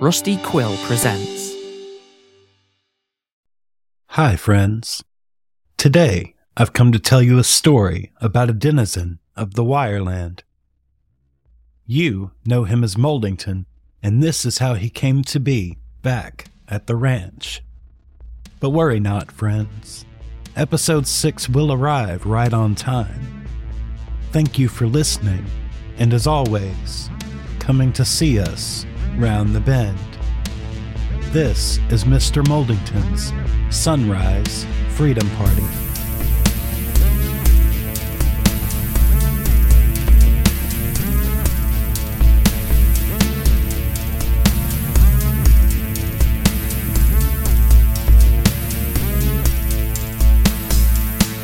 Rusty Quill presents. Hi, friends. Today, I've come to tell you a story about a denizen of the Wireland. You know him as Moldington, and this is how he came to be back at the ranch. But worry not, friends. Episode 6 will arrive right on time. Thank you for listening, and as always, coming to see us round the bend. This is Mr. Moldington's Sunrise Freedom Party.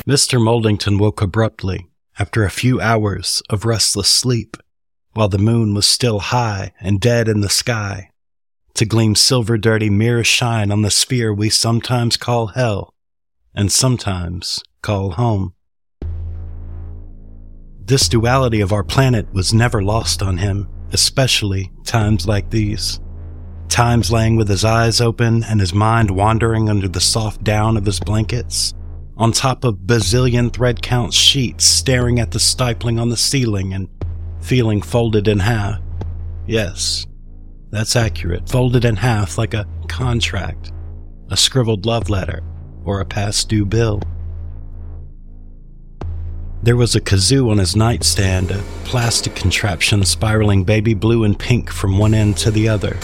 Mr. Moldington woke abruptly after a few hours of restless sleep, while the moon was still high and dead in the sky, to gleam silver dirty mirror shine on the sphere we sometimes call hell and sometimes call home. This duality of our planet was never lost on him, especially times like these. Times laying with his eyes open and his mind wandering under the soft down of his blankets on top of bazillion thread count sheets staring at the stippling on the ceiling and feeling folded in half. Yes, that's accurate. Folded in half like a contract, a scribbled love letter, or a past due bill. There was a kazoo on his nightstand, a plastic contraption spiraling baby blue and pink from one end to the other.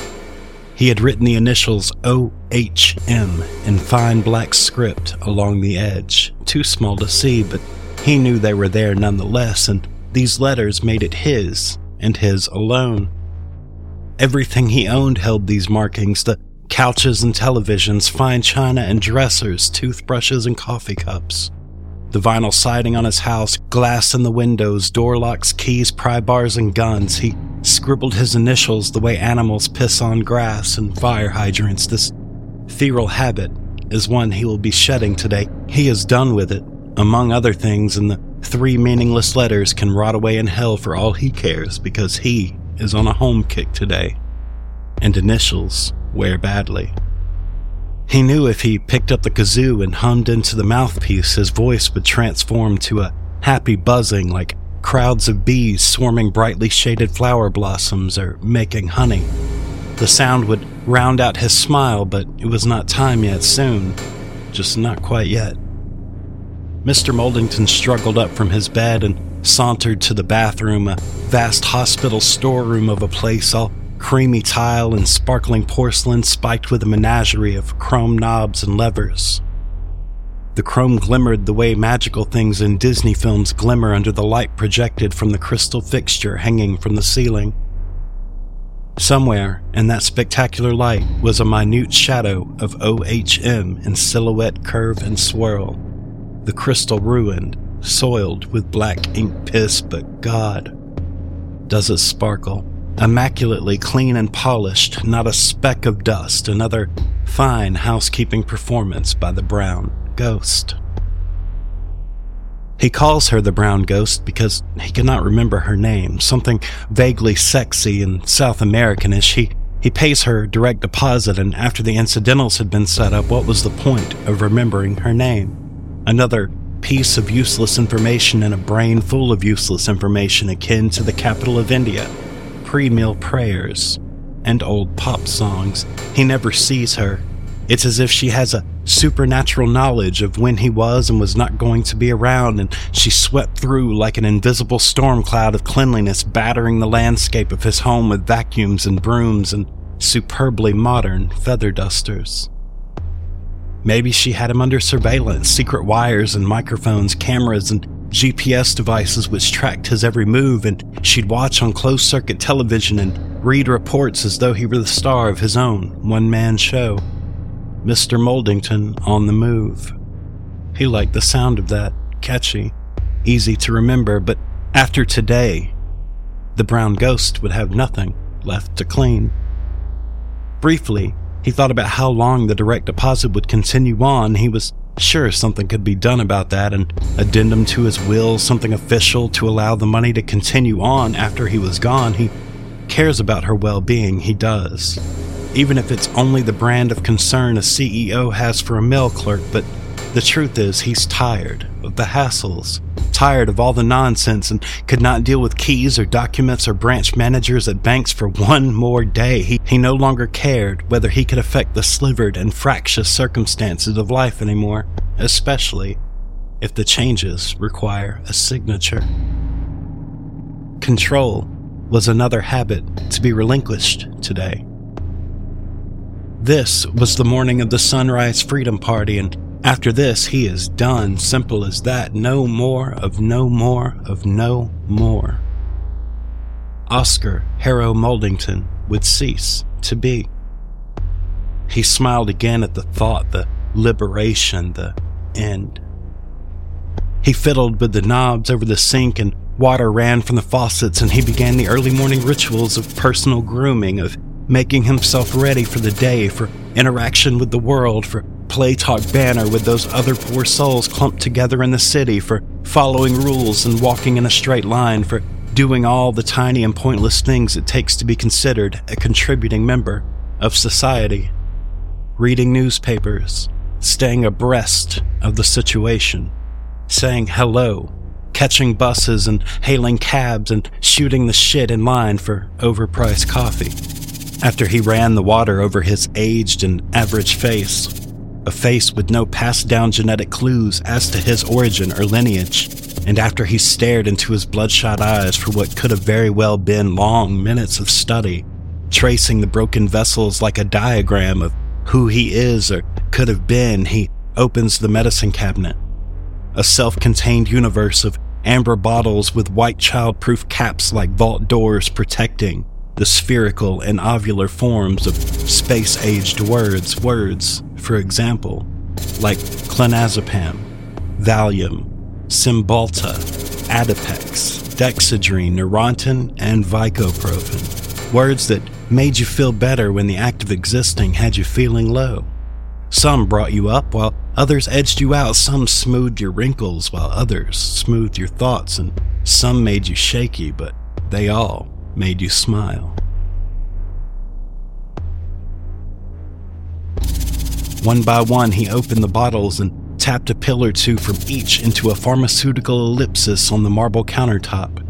He had written the initials OHM in fine black script along the edge, too small to see, but he knew they were there nonetheless, and these letters made it his, and his alone. Everything he owned held these markings the couches and televisions, fine china and dressers, toothbrushes and coffee cups. The vinyl siding on his house, glass in the windows, door locks, keys, pry bars, and guns. He scribbled his initials the way animals piss on grass and fire hydrants. This feral habit is one he will be shedding today. He is done with it, among other things, in the three meaningless letters can rot away in hell for all he cares because he is on a home kick today. And initials wear badly. He knew if he picked up the kazoo and hummed into the mouthpiece, his voice would transform to a happy buzzing like crowds of bees swarming brightly shaded flower blossoms or making honey. The sound would round out his smile, but it was not time yet soon. Just not quite yet. Mr. Moldington struggled up from his bed and sauntered to the bathroom, a vast hospital storeroom of a place all creamy tile and sparkling porcelain spiked with a menagerie of chrome knobs and levers. The chrome glimmered the way magical things in Disney films glimmer under the light projected from the crystal fixture hanging from the ceiling. Somewhere in that spectacular light was a minute shadow of OHM in silhouette, curve, and swirl. The crystal ruined, soiled with black ink piss, but God, does it sparkle immaculately clean and polished, not a speck of dust, another fine housekeeping performance by the brown ghost. He calls her the brown ghost because he cannot remember her name, something vaguely sexy and South Americanish. He, he pays her direct deposit, and after the incidentals had been set up, what was the point of remembering her name? Another piece of useless information in a brain full of useless information akin to the capital of India pre meal prayers and old pop songs. He never sees her. It's as if she has a supernatural knowledge of when he was and was not going to be around, and she swept through like an invisible storm cloud of cleanliness, battering the landscape of his home with vacuums and brooms and superbly modern feather dusters. Maybe she had him under surveillance, secret wires and microphones, cameras, and GPS devices which tracked his every move, and she'd watch on closed circuit television and read reports as though he were the star of his own one man show. Mr. Moldington on the move. He liked the sound of that, catchy, easy to remember, but after today, the brown ghost would have nothing left to clean. Briefly, he thought about how long the direct deposit would continue on. He was Sure, something could be done about that, an addendum to his will, something official to allow the money to continue on after he was gone. He cares about her well being, he does. even if it's only the brand of concern a CEO has for a mail clerk, but the truth is he's tired of the hassles, tired of all the nonsense, and could not deal with keys or documents or branch managers at banks for one more day. He, he no longer cared whether he could affect the slivered and fractious circumstances of life anymore, especially if the changes require a signature. Control was another habit to be relinquished today. This was the morning of the Sunrise Freedom Party, and after this, he is done. Simple as that. No more of no more of no more. Oscar Harrow Moldington would cease to be. He smiled again at the thought, the liberation, the end. He fiddled with the knobs over the sink and water ran from the faucets and he began the early morning rituals of personal grooming, of making himself ready for the day, for interaction with the world, for play talk banner with those other poor souls clumped together in the city, for following rules and walking in a straight line, for doing all the tiny and pointless things it takes to be considered a contributing member of society. Reading newspapers, staying abreast of the situation, saying hello, catching buses and hailing cabs and shooting the shit in line for overpriced coffee. After he ran the water over his aged and average face, a face with no passed down genetic clues as to his origin or lineage, and after he stared into his bloodshot eyes for what could have very well been long minutes of study, tracing the broken vessels like a diagram of who he is or could have been, he opens the medicine cabinet. A self contained universe of amber bottles with white child proof caps like vault doors protecting the spherical and ovular forms of space aged words. Words, for example, like clonazepam, Valium, Cymbalta, Adipex, Dexedrine, Neurontin, and Vicoprofen. Words that made you feel better when the act of existing had you feeling low. Some brought you up while others edged you out. Some smoothed your wrinkles while others smoothed your thoughts. And some made you shaky, but they all made you smile. One by one, he opened the bottles and tapped a pill or two from each into a pharmaceutical ellipsis on the marble countertop.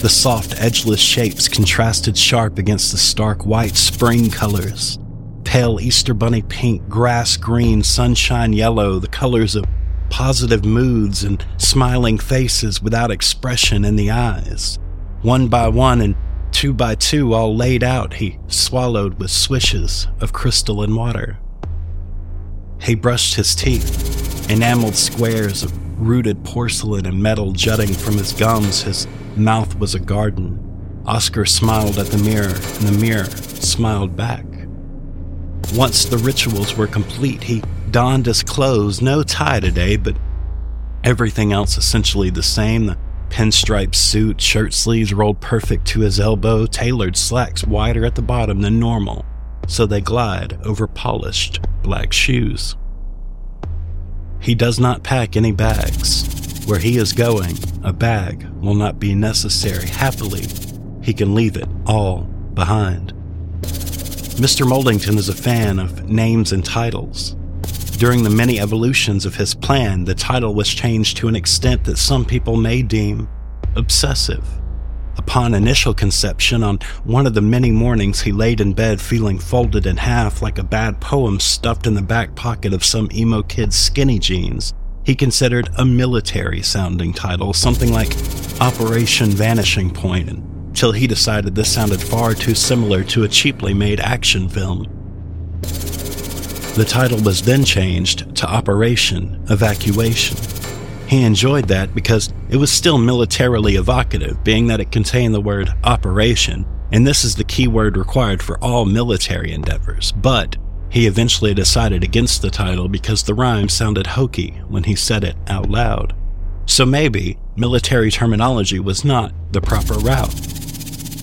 The soft, edgeless shapes contrasted sharp against the stark white spring colors pale Easter bunny pink, grass green, sunshine yellow, the colors of positive moods and smiling faces without expression in the eyes. One by one and two by two, all laid out, he swallowed with swishes of crystalline water. He brushed his teeth, enameled squares of rooted porcelain and metal jutting from his gums. His mouth was a garden. Oscar smiled at the mirror, and the mirror smiled back. Once the rituals were complete, he donned his clothes, no tie today, but everything else essentially the same. The pinstripe suit, shirt sleeves rolled perfect to his elbow, tailored slacks wider at the bottom than normal, so they glide over polished black shoes. He does not pack any bags. Where he is going, a bag will not be necessary. Happily, he can leave it all behind. Mr. Moldington is a fan of names and titles. During the many evolutions of his plan, the title was changed to an extent that some people may deem obsessive. Upon initial conception, on one of the many mornings he laid in bed feeling folded in half like a bad poem stuffed in the back pocket of some emo kid's skinny jeans, he considered a military sounding title, something like Operation Vanishing Point, till he decided this sounded far too similar to a cheaply made action film. The title was then changed to Operation Evacuation. He enjoyed that because it was still militarily evocative, being that it contained the word operation, and this is the key word required for all military endeavors. But he eventually decided against the title because the rhyme sounded hokey when he said it out loud. So maybe military terminology was not the proper route.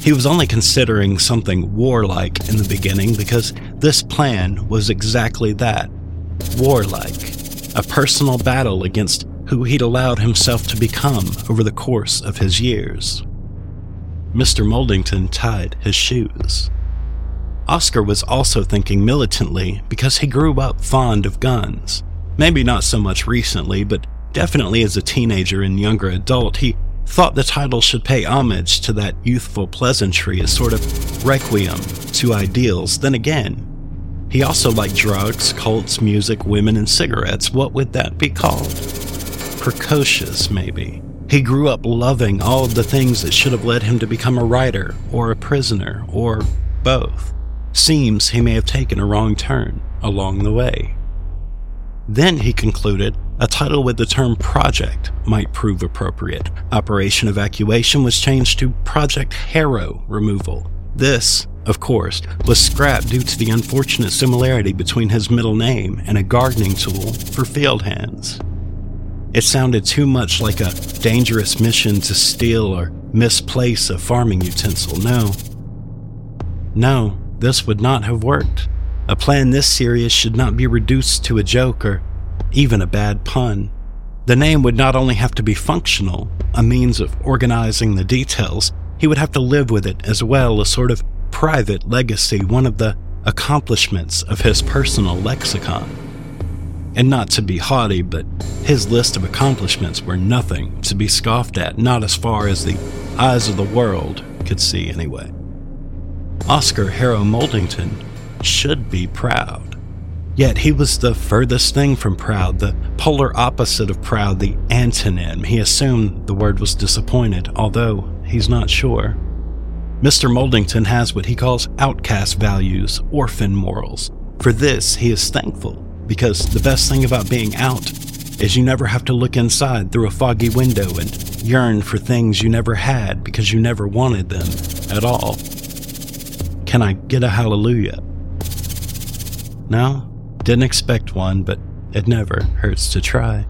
He was only considering something warlike in the beginning because this plan was exactly that warlike, a personal battle against who he'd allowed himself to become over the course of his years. Mr. Moldington tied his shoes. Oscar was also thinking militantly because he grew up fond of guns. Maybe not so much recently, but definitely as a teenager and younger adult, he thought the title should pay homage to that youthful pleasantry, a sort of requiem to ideals. Then again, he also liked drugs, cults, music, women, and cigarettes. What would that be called? Precocious, maybe. He grew up loving all of the things that should have led him to become a writer, or a prisoner, or both. Seems he may have taken a wrong turn along the way. Then he concluded a title with the term project might prove appropriate. Operation Evacuation was changed to Project Harrow Removal. This, of course, was scrapped due to the unfortunate similarity between his middle name and a gardening tool for field hands. It sounded too much like a dangerous mission to steal or misplace a farming utensil. No. No, this would not have worked. A plan this serious should not be reduced to a joke or even a bad pun. The name would not only have to be functional, a means of organizing the details, he would have to live with it as well, a sort of private legacy, one of the accomplishments of his personal lexicon. And not to be haughty, but his list of accomplishments were nothing to be scoffed at, not as far as the eyes of the world could see, anyway. Oscar Harrow Moldington should be proud. Yet he was the furthest thing from proud, the polar opposite of proud, the antonym. He assumed the word was disappointed, although he's not sure. Mr. Moldington has what he calls outcast values, orphan morals. For this, he is thankful, because the best thing about being out is you never have to look inside through a foggy window and yearn for things you never had because you never wanted them at all. Can I get a hallelujah? No, didn't expect one, but it never hurts to try.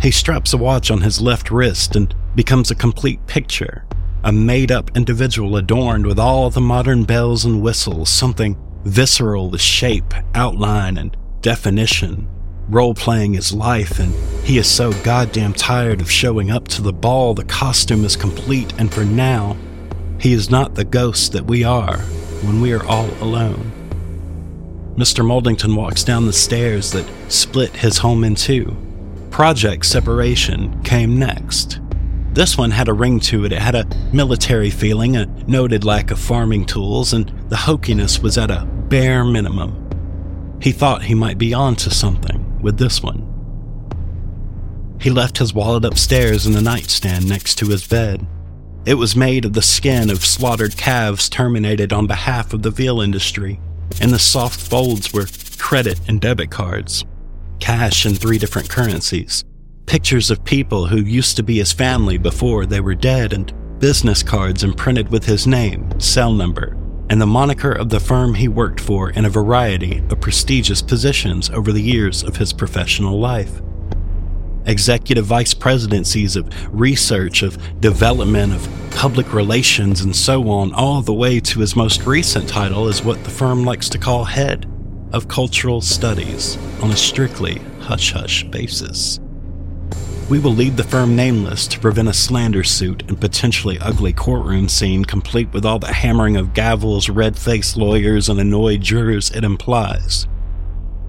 He straps a watch on his left wrist and becomes a complete picture, a made up individual adorned with all the modern bells and whistles, something visceral with shape, outline, and definition, role playing his life, and he is so goddamn tired of showing up to the ball the costume is complete, and for now, he is not the ghost that we are when we are all alone. Mr. Moldington walks down the stairs that split his home in two. Project separation came next. This one had a ring to it. It had a military feeling, a noted lack of farming tools, and the hokiness was at a bare minimum. He thought he might be onto something with this one. He left his wallet upstairs in the nightstand next to his bed. It was made of the skin of slaughtered calves terminated on behalf of the veal industry and the soft folds were credit and debit cards, cash in three different currencies, pictures of people who used to be his family before they were dead, and business cards imprinted with his name, cell number, and the moniker of the firm he worked for in a variety of prestigious positions over the years of his professional life executive vice presidencies of research, of development, of public relations, and so on, all the way to his most recent title as what the firm likes to call head of cultural studies on a strictly hush hush basis. We will leave the firm nameless to prevent a slander suit and potentially ugly courtroom scene complete with all the hammering of gavels, red faced lawyers, and annoyed jurors it implies.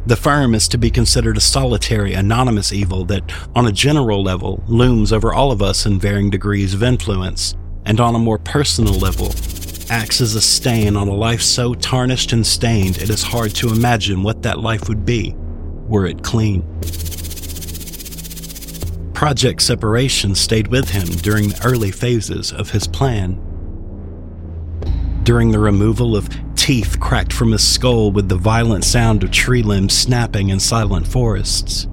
The firm is to be considered a solitary, anonymous evil that, on a general level, looms over all of us in varying degrees of influence, and on a more personal level, acts as a stain on a life so tarnished and stained it is hard to imagine what that life would be were it clean. Project Separation stayed with him during the early phases of his plan. During the removal of teeth cracked from his skull with the violent sound of tree limbs snapping in silent forests.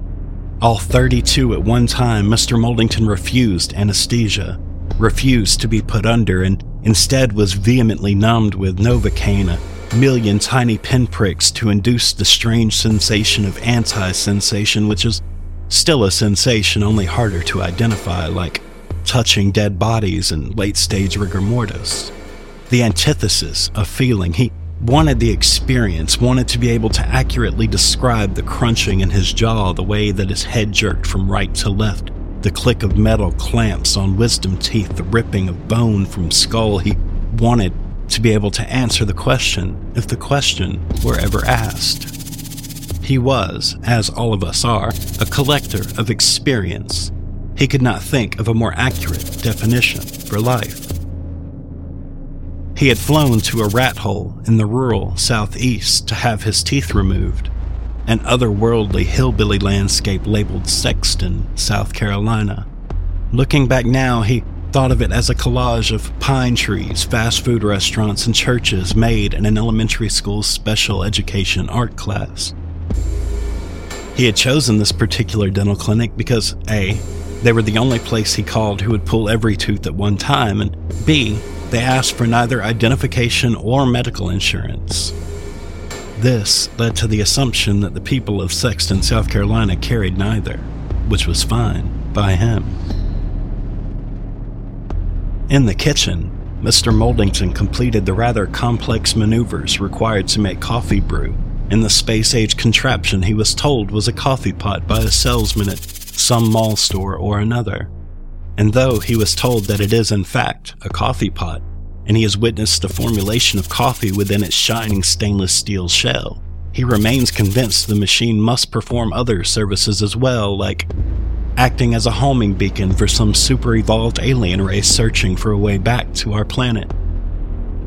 All 32 at one time, Mr. Moldington refused anesthesia, refused to be put under, and instead was vehemently numbed with Novocaine, a million tiny pinpricks to induce the strange sensation of anti sensation, which is still a sensation only harder to identify, like touching dead bodies in late stage rigor mortis. The antithesis of feeling. He wanted the experience, wanted to be able to accurately describe the crunching in his jaw, the way that his head jerked from right to left, the click of metal clamps on wisdom teeth, the ripping of bone from skull. He wanted to be able to answer the question if the question were ever asked. He was, as all of us are, a collector of experience. He could not think of a more accurate definition for life. He had flown to a rat hole in the rural southeast to have his teeth removed, an otherworldly hillbilly landscape labeled Sexton, South Carolina. Looking back now, he thought of it as a collage of pine trees, fast food restaurants, and churches made in an elementary school's special education art class. He had chosen this particular dental clinic because A, they were the only place he called who would pull every tooth at one time, and B, they asked for neither identification or medical insurance. This led to the assumption that the people of Sexton, South Carolina carried neither, which was fine by him. In the kitchen, Mr. Moldington completed the rather complex maneuvers required to make coffee brew in the space age contraption he was told was a coffee pot by a salesman at some mall store or another. And though he was told that it is in fact a coffee pot, and he has witnessed the formulation of coffee within its shining stainless steel shell, he remains convinced the machine must perform other services as well, like acting as a homing beacon for some super evolved alien race searching for a way back to our planet.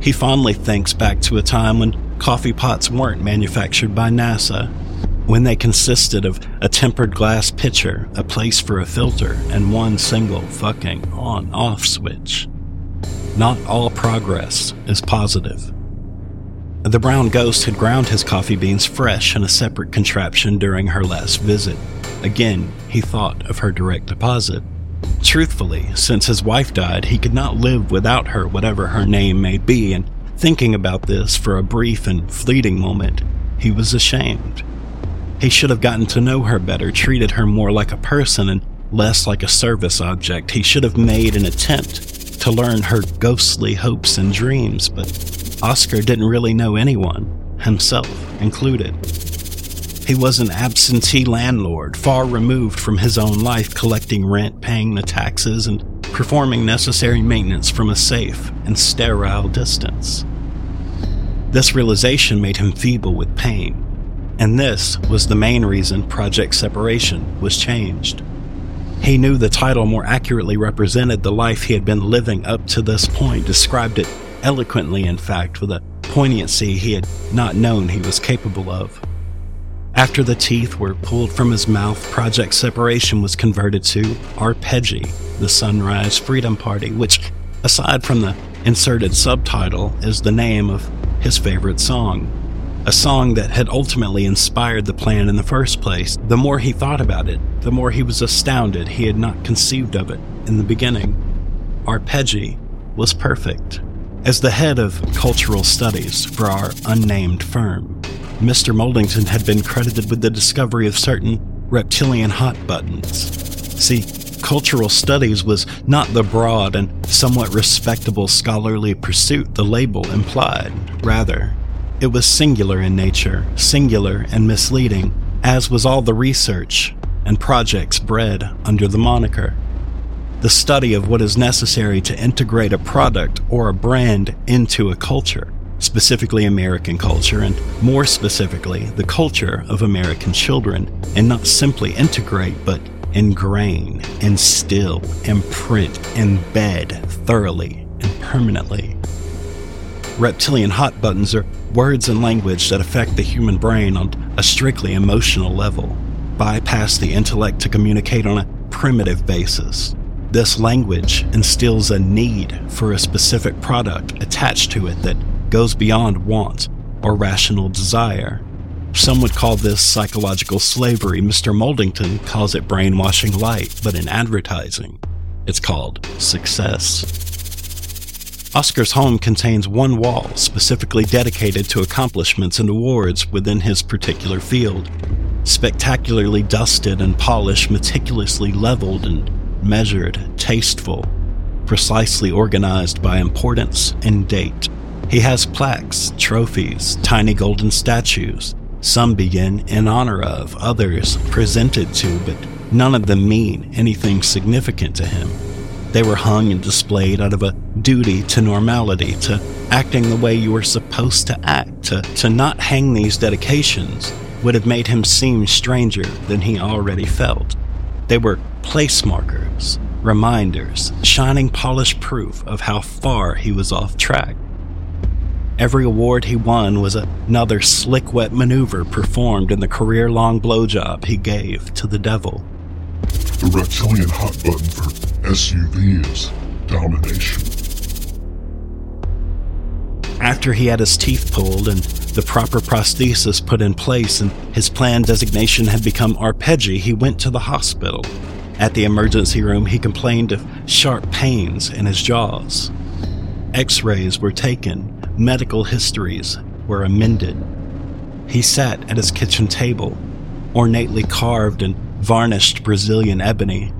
He fondly thinks back to a time when coffee pots weren't manufactured by NASA, when they consisted of a tempered glass pitcher, a place for a filter, and one single fucking on off switch. Not all progress is positive. The brown ghost had ground his coffee beans fresh in a separate contraption during her last visit. Again, he thought of her direct deposit. Truthfully, since his wife died, he could not live without her, whatever her name may be, and thinking about this for a brief and fleeting moment, he was ashamed. He should have gotten to know her better, treated her more like a person and less like a service object. He should have made an attempt to learn her ghostly hopes and dreams, but Oscar didn't really know anyone, himself included. He was an absentee landlord, far removed from his own life, collecting rent, paying the taxes, and performing necessary maintenance from a safe and sterile distance. This realization made him feeble with pain, and this was the main reason Project Separation was changed. He knew the title more accurately represented the life he had been living up to this point, described it eloquently, in fact, with a poignancy he had not known he was capable of. After the teeth were pulled from his mouth, Project Separation was converted to Arpeggi, the Sunrise Freedom Party, which, aside from the inserted subtitle, is the name of his favorite song a song that had ultimately inspired the plan in the first place. The more he thought about it, the more he was astounded he had not conceived of it in the beginning. Arpeggi was perfect. As the head of cultural studies for our unnamed firm, Mr. Moldington had been credited with the discovery of certain reptilian hot buttons. See, cultural studies was not the broad and somewhat respectable scholarly pursuit the label implied. Rather, it was singular in nature, singular and misleading, as was all the research and projects bred under the moniker. The study of what is necessary to integrate a product or a brand into a culture, specifically American culture, and more specifically, the culture of American children, and not simply integrate, but ingrain, instill, imprint, embed thoroughly and permanently. Reptilian hot buttons are words and language that affect the human brain on a strictly emotional level, bypass the intellect to communicate on a primitive basis. This language instills a need for a specific product attached to it that goes beyond want or rational desire. Some would call this psychological slavery. Mr. Moldington calls it brainwashing light, but in advertising, it's called success. Oscar's home contains one wall specifically dedicated to accomplishments and awards within his particular field. Spectacularly dusted and polished, meticulously leveled and measured, tasteful, precisely organized by importance and date. He has plaques, trophies, tiny golden statues. Some begin in honor of, others presented to, but none of them mean anything significant to him. They were hung and displayed out of a duty to normality, to acting the way you were supposed to act. To, to not hang these dedications would have made him seem stranger than he already felt. They were place markers, reminders, shining polished proof of how far he was off track. Every award he won was another slick wet maneuver performed in the career long blowjob he gave to the devil. The reptilian hot button for SUV is domination. After he had his teeth pulled and the proper prosthesis put in place and his planned designation had become Arpeggi, he went to the hospital. At the emergency room, he complained of sharp pains in his jaws. X rays were taken, medical histories were amended. He sat at his kitchen table, ornately carved and varnished Brazilian ebony.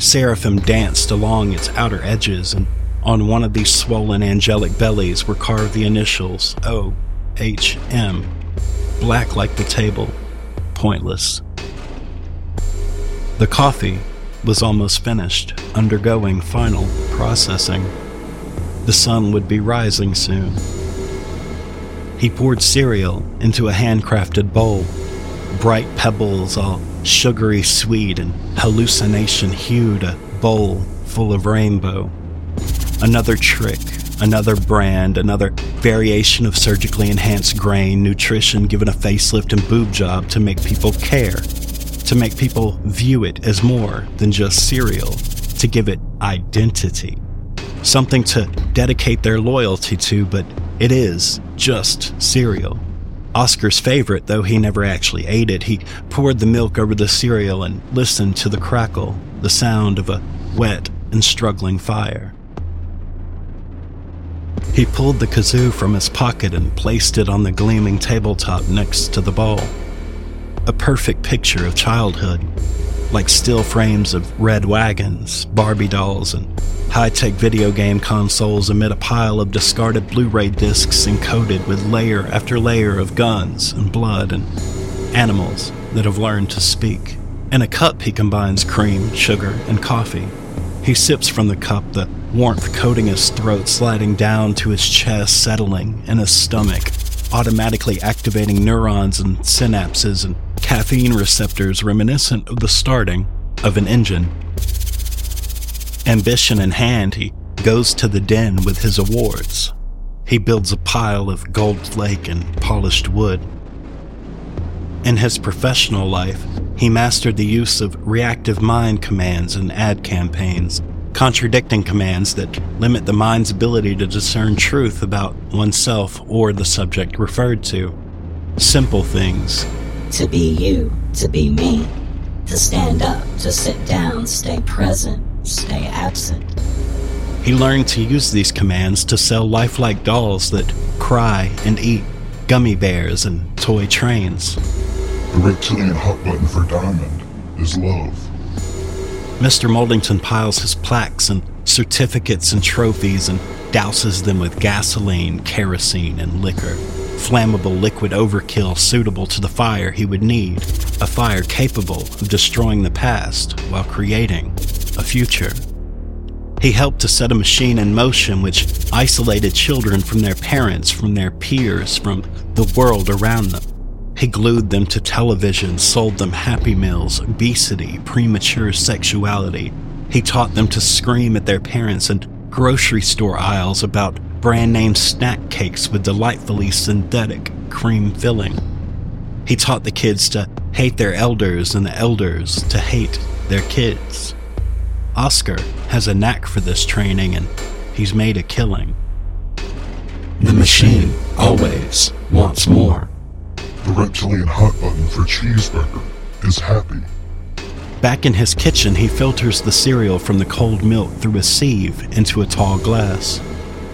Seraphim danced along its outer edges, and on one of these swollen angelic bellies were carved the initials O H M, black like the table, pointless. The coffee was almost finished, undergoing final processing. The sun would be rising soon. He poured cereal into a handcrafted bowl, bright pebbles all sugary sweet and hallucination hued, a bowl full of rainbow. Another trick, another brand, another variation of surgically enhanced grain, nutrition given a facelift and boob job to make people care, to make people view it as more than just cereal, to give it identity. Something to dedicate their loyalty to, but it is just cereal. Oscar's favorite, though he never actually ate it, he poured the milk over the cereal and listened to the crackle, the sound of a wet and struggling fire. He pulled the kazoo from his pocket and placed it on the gleaming tabletop next to the bowl. A perfect picture of childhood, like still frames of red wagons, Barbie dolls, and high tech video game consoles amid a pile of discarded Blu ray discs encoded with layer after layer of guns and blood and animals that have learned to speak. In a cup, he combines cream, sugar, and coffee. He sips from the cup, the warmth coating his throat, sliding down to his chest, settling in his stomach, automatically activating neurons and synapses and caffeine receptors reminiscent of the starting of an engine. Ambition in hand, he goes to the den with his awards. He builds a pile of gold flake and polished wood. In his professional life, he mastered the use of reactive mind commands and ad campaigns, contradicting commands that limit the mind's ability to discern truth about oneself or the subject referred to. Simple things. To be you, to be me, to stand up, to sit down, stay present, stay absent. He learned to use these commands to sell lifelike dolls that cry and eat, gummy bears and toy trains. The reptilian hot button for Diamond is love. Mr. Moldington piles his plaques and certificates and trophies and douses them with gasoline, kerosene, and liquor. Flammable liquid overkill suitable to the fire he would need. A fire capable of destroying the past while creating a future. He helped to set a machine in motion which isolated children from their parents, from their peers, from the world around them. He glued them to television, sold them Happy Meals, obesity, premature sexuality. He taught them to scream at their parents in grocery store aisles about brand name snack cakes with delightfully synthetic cream filling. He taught the kids to hate their elders and the elders to hate their kids. Oscar has a knack for this training and he's made a killing. The machine always wants more. The reptilian hot button for cheeseburger is happy. Back in his kitchen, he filters the cereal from the cold milk through a sieve into a tall glass,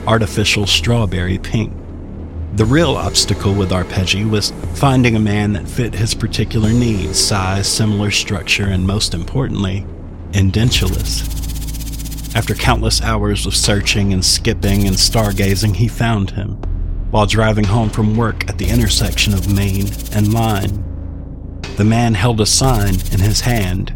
artificial strawberry pink. The real obstacle with Arpeggi was finding a man that fit his particular needs size, similar structure, and most importantly, edentulous. After countless hours of searching and skipping and stargazing, he found him while driving home from work at the intersection of Main and Line. The man held a sign in his hand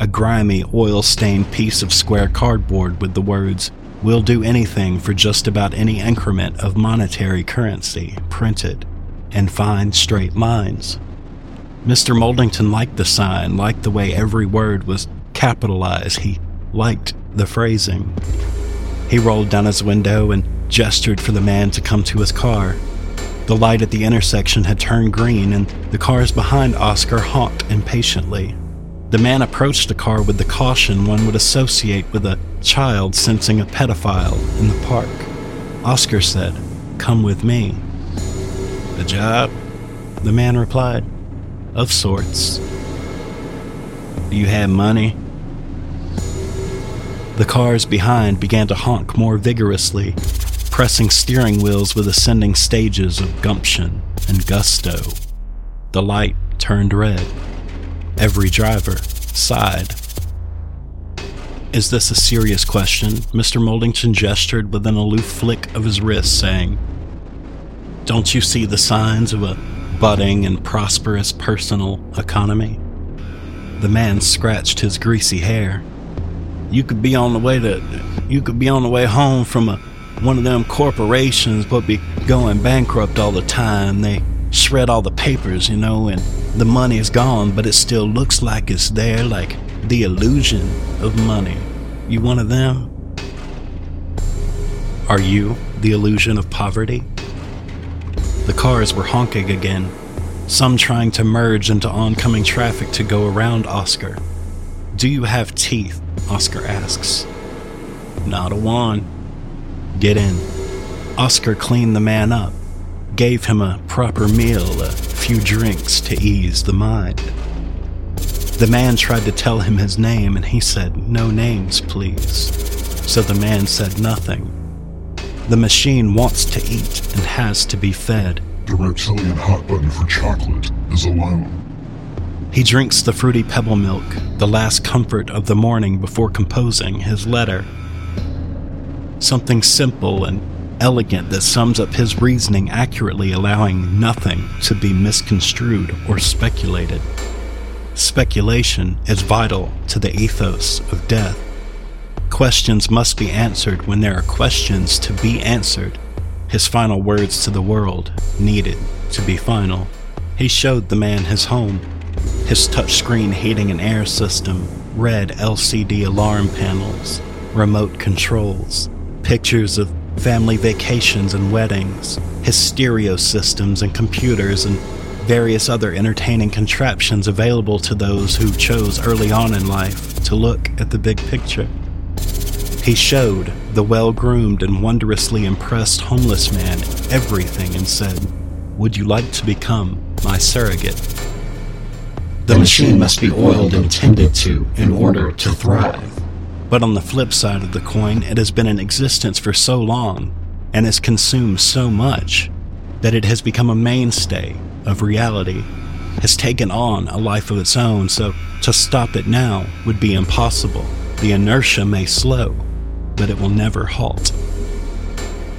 a grimy, oil stained piece of square cardboard with the words, We'll do anything for just about any increment of monetary currency printed in fine, straight lines. Mr. Moldington liked the sign, liked the way every word was capitalized. He liked the phrasing. He rolled down his window and gestured for the man to come to his car. The light at the intersection had turned green, and the cars behind Oscar honked impatiently. The man approached the car with the caution one would associate with a child sensing a pedophile in the park. Oscar said, Come with me. A job? The man replied, Of sorts. Do you have money? The cars behind began to honk more vigorously, pressing steering wheels with ascending stages of gumption and gusto. The light turned red. Every driver sighed. Is this a serious question? Mr. Moldington gestured with an aloof flick of his wrist, saying, Don't you see the signs of a budding and prosperous personal economy? The man scratched his greasy hair. You could be on the way to you could be on the way home from a one of them corporations but be going bankrupt all the time. They shred all the papers, you know, and the money is gone, but it still looks like it's there, like the illusion of money. You one of them? Are you the illusion of poverty? The cars were honking again, some trying to merge into oncoming traffic to go around Oscar. Do you have teeth? Oscar asks. Not a one. Get in. Oscar cleaned the man up, gave him a proper meal, a few drinks to ease the mind. The man tried to tell him his name, and he said, No names, please. So the man said nothing. The machine wants to eat and has to be fed. The reptilian hot button for chocolate is alone. He drinks the fruity pebble milk, the last comfort of the morning before composing his letter. Something simple and elegant that sums up his reasoning accurately, allowing nothing to be misconstrued or speculated. Speculation is vital to the ethos of death. Questions must be answered when there are questions to be answered. His final words to the world needed to be final. He showed the man his home, his touchscreen heating and air system, red LCD alarm panels, remote controls, pictures of family vacations and weddings, his stereo systems and computers, and various other entertaining contraptions available to those who chose early on in life to look at the big picture. He showed the well groomed and wondrously impressed homeless man everything and said, Would you like to become my surrogate? The machine must be oiled and tended to in order to thrive. But on the flip side of the coin, it has been in existence for so long and has consumed so much that it has become a mainstay of reality, has taken on a life of its own, so to stop it now would be impossible. The inertia may slow, but it will never halt.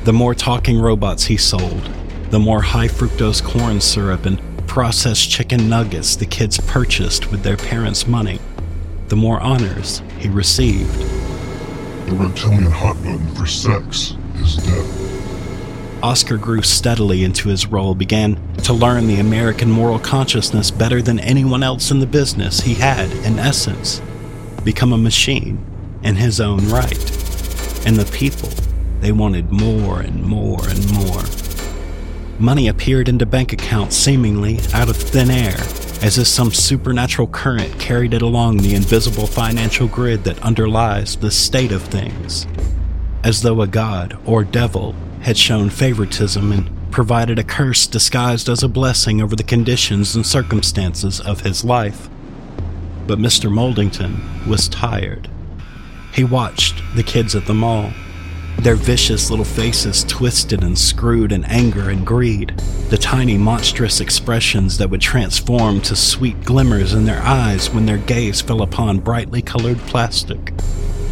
The more talking robots he sold, the more high fructose corn syrup and processed chicken nuggets the kids purchased with their parents' money, the more honors he received. The reptilian hot button for sex is death. Oscar grew steadily into his role, began to learn the American moral consciousness better than anyone else in the business. He had, in essence, become a machine in his own right. And the people, they wanted more and more and more. Money appeared into bank accounts seemingly out of thin air, as if some supernatural current carried it along the invisible financial grid that underlies the state of things. As though a god or devil had shown favoritism and provided a curse disguised as a blessing over the conditions and circumstances of his life. But Mr. Moldington was tired. He watched the kids at the mall, their vicious little faces twisted and screwed in anger and greed, the tiny monstrous expressions that would transform to sweet glimmers in their eyes when their gaze fell upon brightly colored plastic,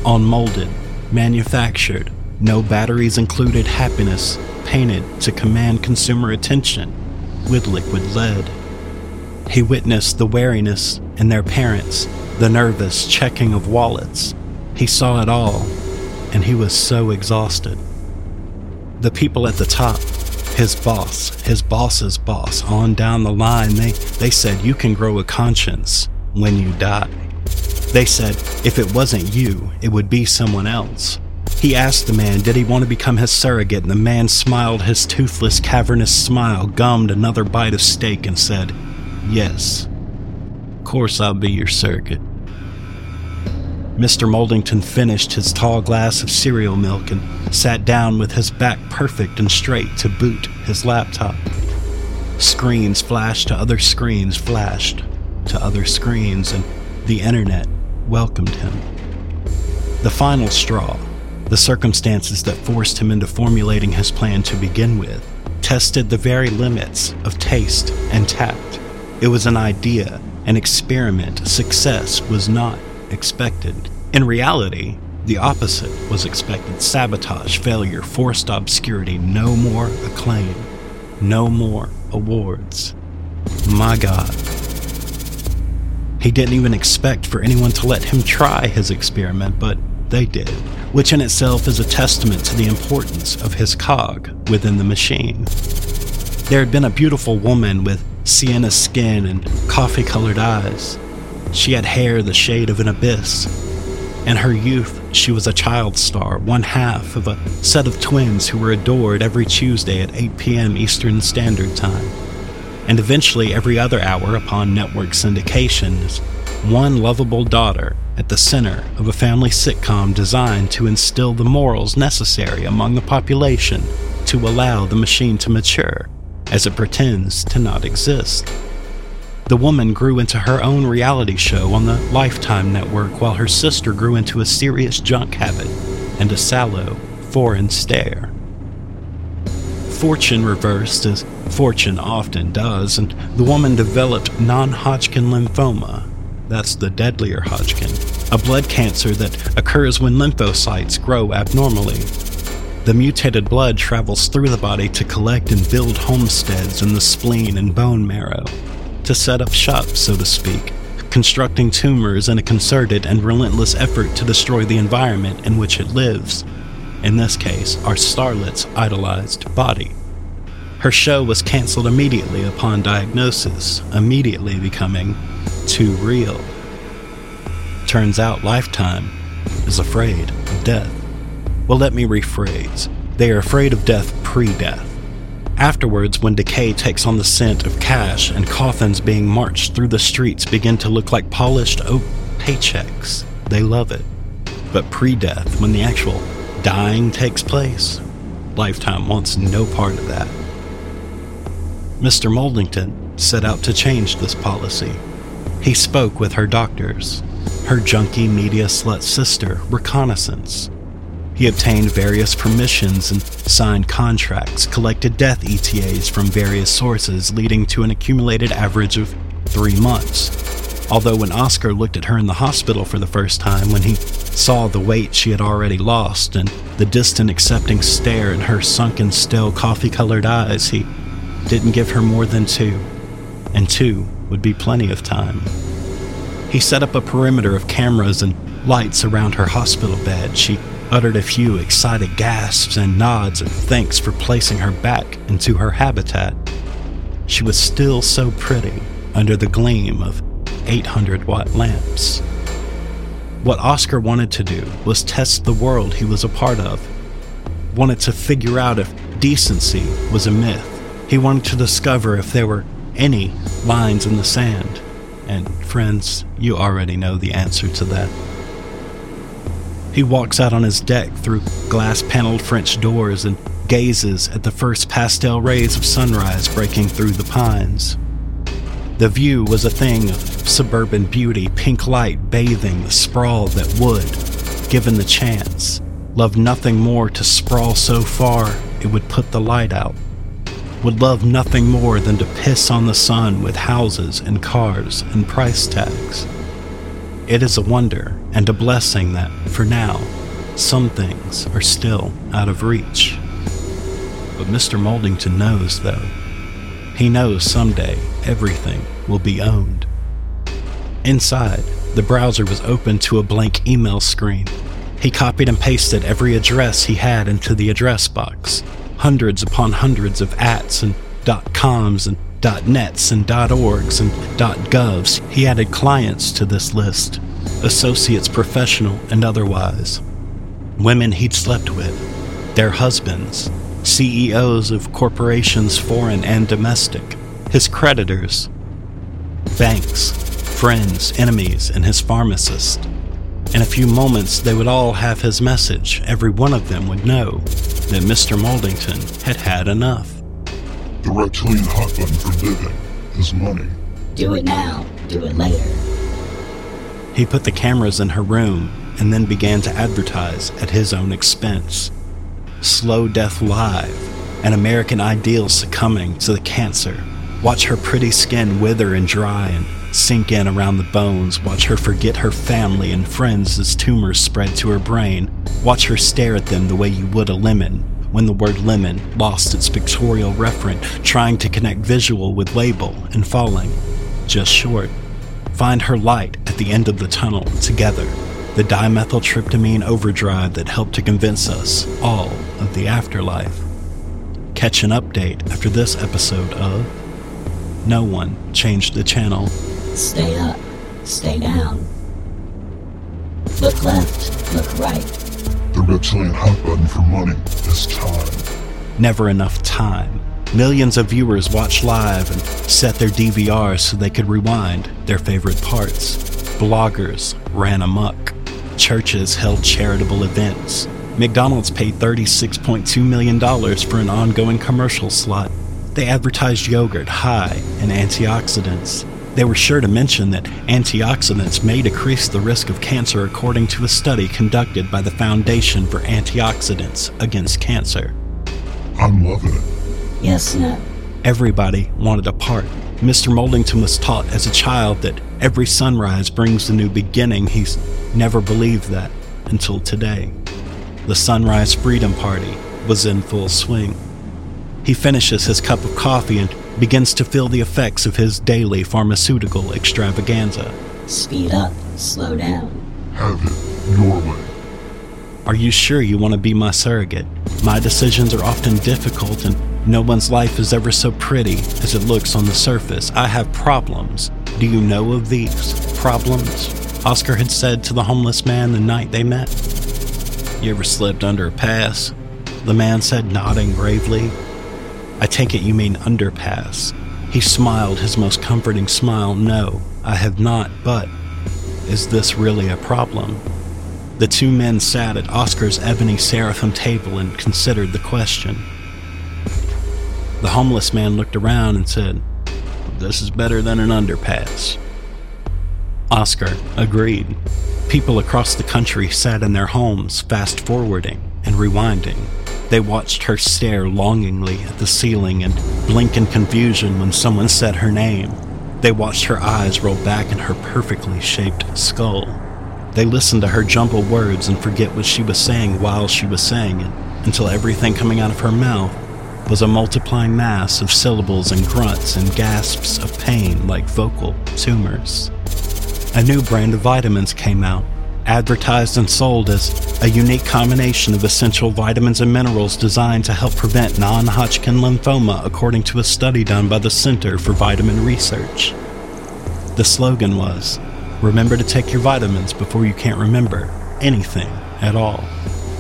unmolded, manufactured, no batteries included happiness painted to command consumer attention with liquid lead. He witnessed the wariness in their parents the nervous checking of wallets. He saw it all, and he was so exhausted. The people at the top, his boss, his boss's boss, on down the line, they, they said, You can grow a conscience when you die. They said, if it wasn't you, it would be someone else. He asked the man, did he want to become his surrogate, and the man smiled his toothless, cavernous smile, gummed another bite of steak, and said, Yes. Of course, I'll be your surrogate. Mr. Moldington finished his tall glass of cereal milk and sat down with his back perfect and straight to boot his laptop. Screens flashed to other screens, flashed to other screens, and the internet welcomed him. The final straw, the circumstances that forced him into formulating his plan to begin with, tested the very limits of taste and tact. It was an idea, an experiment. Success was not expected. In reality, the opposite was expected sabotage, failure, forced obscurity, no more acclaim, no more awards. My God. He didn't even expect for anyone to let him try his experiment, but they did, which in itself is a testament to the importance of his cog within the machine. There had been a beautiful woman with sienna skin and coffee colored eyes. She had hair the shade of an abyss. In her youth, she was a child star, one half of a set of twins who were adored every Tuesday at 8 p.m. Eastern Standard Time. And eventually, every other hour upon network syndication is one lovable daughter at the center of a family sitcom designed to instill the morals necessary among the population to allow the machine to mature as it pretends to not exist. The woman grew into her own reality show on the Lifetime network while her sister grew into a serious junk habit and a sallow, foreign stare. Fortune reversed as fortune often does, and the woman developed non Hodgkin lymphoma. That's the deadlier Hodgkin, a blood cancer that occurs when lymphocytes grow abnormally. The mutated blood travels through the body to collect and build homesteads in the spleen and bone marrow to set up shop, so to speak, constructing tumors in a concerted and relentless effort to destroy the environment in which it lives. In this case, our starlet's idolized body. Her show was canceled immediately upon diagnosis, immediately becoming too real. Turns out Lifetime is afraid of death. Well, let me rephrase. They are afraid of death pre death. Afterwards, when decay takes on the scent of cash and coffins being marched through the streets begin to look like polished oak paychecks, they love it. But pre death, when the actual dying takes place, Lifetime wants no part of that. Mr. Moldington set out to change this policy. He spoke with her doctors, her junkie media slut sister, Reconnaissance, he obtained various permissions and signed contracts, collected death ETAs from various sources, leading to an accumulated average of three months. Although, when Oscar looked at her in the hospital for the first time, when he saw the weight she had already lost and the distant accepting stare in her sunken, still coffee colored eyes, he didn't give her more than two, and two would be plenty of time. He set up a perimeter of cameras and lights around her hospital bed. She uttered a few excited gasps and nods of thanks for placing her back into her habitat. She was still so pretty under the gleam of 800 watt lamps. What Oscar wanted to do was test the world he was a part of. Wanted to figure out if decency was a myth. He wanted to discover if there were any lines in the sand. And friends, you already know the answer to that. He walks out on his deck through glass paneled French doors and gazes at the first pastel rays of sunrise breaking through the pines. The view was a thing of suburban beauty, pink light bathing the sprawl that would, given the chance, love nothing more to sprawl so far it would put the light out. Would love nothing more than to piss on the sun with houses and cars and price tags. It is a wonder and a blessing that, for now, some things are still out of reach. But Mr. Moldington knows, though. He knows someday everything will be owned. Inside, The browser was open to a blank email screen. He copied and pasted every address he had into the address box. Hundreds upon hundreds of ats and dot .coms and .nets and dot .orgs and .govs. He added clients to this list, associates professional and otherwise. Women he'd slept with, their husbands, CEOs of corporations foreign and domestic, his creditors, banks, friends, enemies, and his pharmacist. In a few moments, they would all have his message. Every one of them would know that Mr. Moldington had had enough. The reptilian hot button for living is money. Do it now. Do it later. He put the cameras in her room and then began to advertise at his own expense. Slow Death Live, an American ideal succumbing to the cancer. Watch her pretty skin wither and dry and sink in around the bones. Watch her forget her family and friends as tumors spread to her brain. Watch her stare at them the way you would a lemon when the word lemon lost its pictorial referent, trying to connect visual with label and falling just short. Find her light at the end of the tunnel together, the dimethyltryptamine overdrive that helped to convince us all of the afterlife. Catch an update after this episode of No One Changed the Channel. Stay up. Stay down. Look left. Look right. Hot button for money time. Never enough time. Millions of viewers watched live and set their DVRs so they could rewind their favorite parts. Bloggers ran amok. Churches held charitable events. McDonald's paid $36.2 million for an ongoing commercial slot. They advertised yogurt high in antioxidants. They were sure to mention that antioxidants may decrease the risk of cancer according to a study conducted by the Foundation for Antioxidants Against Cancer. I'm loving it. Yes, no. Everybody wanted a part. Mr. Moldington was taught as a child that every sunrise brings a new beginning. He's never believed that until today. The Sunrise Freedom Party was in full swing. He finishes his cup of coffee and begins to feel the effects of his daily pharmaceutical extravaganza. Speed up. Slow down. Have it your way. Are you sure you want to be my surrogate? My decisions are often difficult, and no one's life is ever so pretty as it looks on the surface. I have problems. Do you know of these problems? Oscar had said to the homeless man the night they met. You ever slipped under a pass? The man said, nodding gravely. I take it you mean underpass. He smiled his most comforting smile. No, I have not, but is this really a problem? The two men sat at Oscar's ebony seraphim table and considered the question. The homeless man looked around and said, This is better than an underpass. Oscar agreed. People across the country sat in their homes, fast forwarding and rewinding. They watched her stare longingly at the ceiling and blink in confusion when someone said her name. They watched her eyes roll back in her perfectly shaped skull. They listened to her jumble words and forget what she was saying while she was saying it, until everything coming out of her mouth was a multiplying mass of syllables and grunts and gasps of pain like vocal tumors. A new brand of vitamins came out, advertised and sold as a unique combination of essential vitamins and minerals designed to help prevent non Hodgkin lymphoma, according to a study done by the Center for Vitamin Research. The slogan was Remember to take your vitamins before you can't remember anything at all.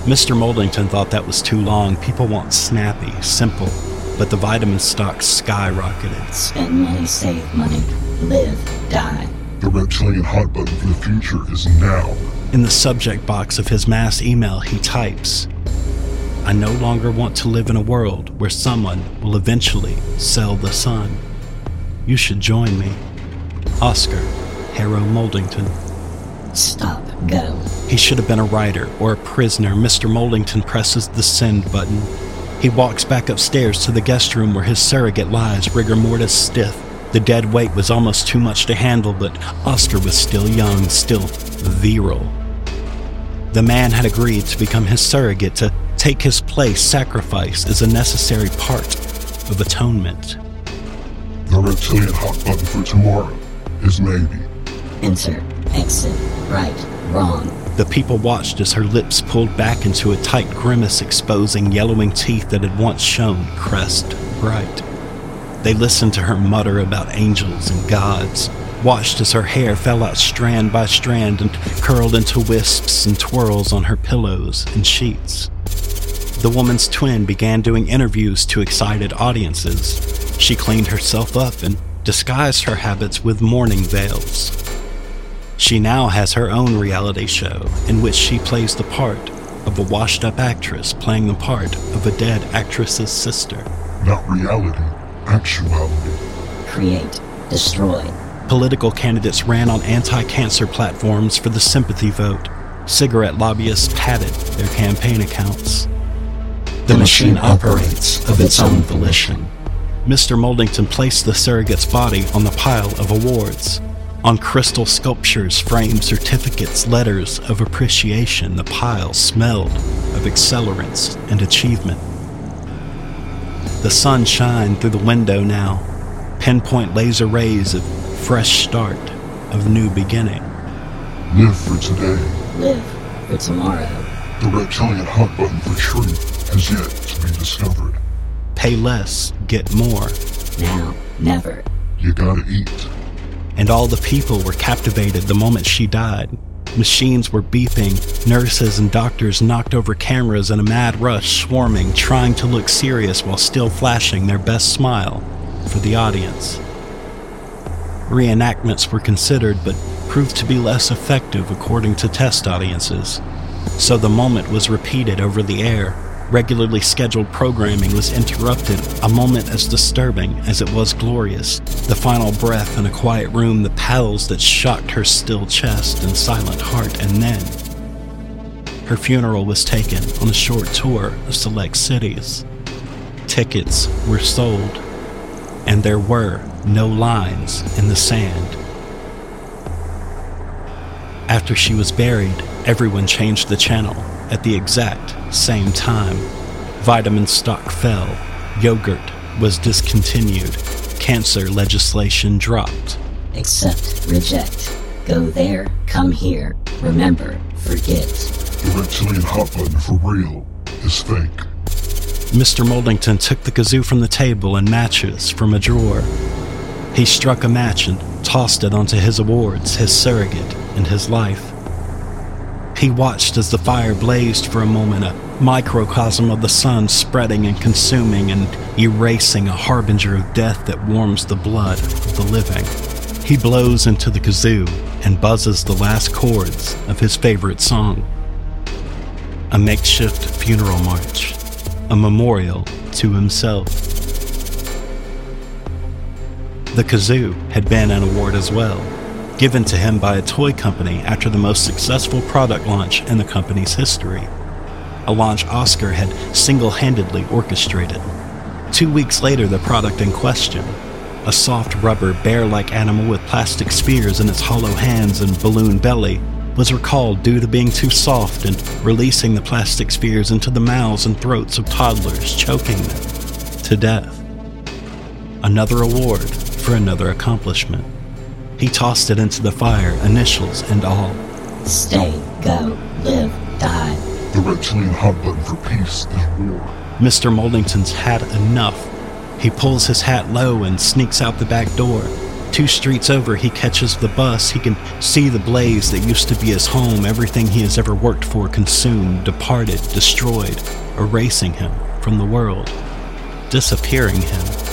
Mr. Moldington thought that was too long. People want snappy, simple, but the vitamin stock skyrocketed. Spend money, save money. Live, die. The reptilian hot button for the future is now. In the subject box of his mass email, he types I no longer want to live in a world where someone will eventually sell the sun. You should join me. Oscar Harrow Moldington. Stop. Go. He should have been a writer or a prisoner. Mr. Moldington presses the send button. He walks back upstairs to the guest room where his surrogate lies, rigor mortis stiff. The dead weight was almost too much to handle, but Oscar was still young, still virile. The man had agreed to become his surrogate, to take his place. Sacrifice is a necessary part of atonement. The reptilian hot button for tomorrow is maybe. Enter. exit, right, wrong. The people watched as her lips pulled back into a tight grimace, exposing yellowing teeth that had once shone crest bright. They listened to her mutter about angels and gods, watched as her hair fell out strand by strand and curled into wisps and twirls on her pillows and sheets. The woman's twin began doing interviews to excited audiences. She cleaned herself up and disguised her habits with mourning veils. She now has her own reality show in which she plays the part of a washed up actress playing the part of a dead actress's sister. Not reality, actuality. Create, destroy. Political candidates ran on anti cancer platforms for the sympathy vote. Cigarette lobbyists padded their campaign accounts. The machine operates of its own volition. Mr. Moldington placed the surrogate's body on the pile of awards. On crystal sculptures framed certificates, letters of appreciation, the pile smelled of accelerants and achievement. The sun shined through the window now, pinpoint laser rays of fresh start, of new beginning. Live for today. Live for tomorrow. The reptilian hot button for truth has yet to be discovered. Pay less, get more. Now, never. You gotta eat. And all the people were captivated the moment she died. Machines were beeping, nurses and doctors knocked over cameras in a mad rush, swarming, trying to look serious while still flashing their best smile for the audience. Reenactments were considered, but proved to be less effective according to test audiences. So the moment was repeated over the air. Regularly scheduled programming was interrupted, a moment as disturbing as it was glorious. The final breath in a quiet room, the paddles that shocked her still chest and silent heart, and then. Her funeral was taken on a short tour of select cities. Tickets were sold, and there were no lines in the sand. After she was buried, everyone changed the channel at the exact same time. Vitamin stock fell, yogurt was discontinued, cancer legislation dropped. Accept, reject. Go there, come here. Remember, forget. The reptilian hot button for real is fake. Mr. Moldington took the kazoo from the table and matches from a drawer. He struck a match and tossed it onto his awards, his surrogate, and his life. He watched as the fire blazed for a moment, a microcosm of the sun spreading and consuming and erasing a harbinger of death that warms the blood of the living. He blows into the kazoo and buzzes the last chords of his favorite song. A makeshift funeral march, a memorial to himself. The kazoo had been an award as well, given to him by a toy company after the most successful product launch in the company's history. A launch Oscar had single handedly orchestrated. Two weeks later, the product in question, a soft rubber bear like animal with plastic spheres in its hollow hands and balloon belly, was recalled due to being too soft and releasing the plastic spheres into the mouths and throats of toddlers, choking them to death. Another award for another accomplishment. He tossed it into the fire, initials and all. Stay, go, live, die. The reptilian hot button for peace is war. Mr. Moldington's had enough. He pulls his hat low and sneaks out the back door. Two streets over, he catches the bus. He can see the blaze that used to be his home, everything he has ever worked for consumed, departed, destroyed, erasing him from the world, disappearing him.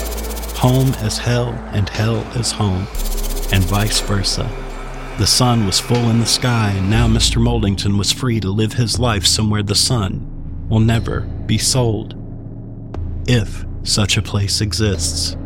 Home as hell and hell as home, and vice versa. The sun was full in the sky, and now Mr. Moldington was free to live his life somewhere the sun will never be sold. If such a place exists.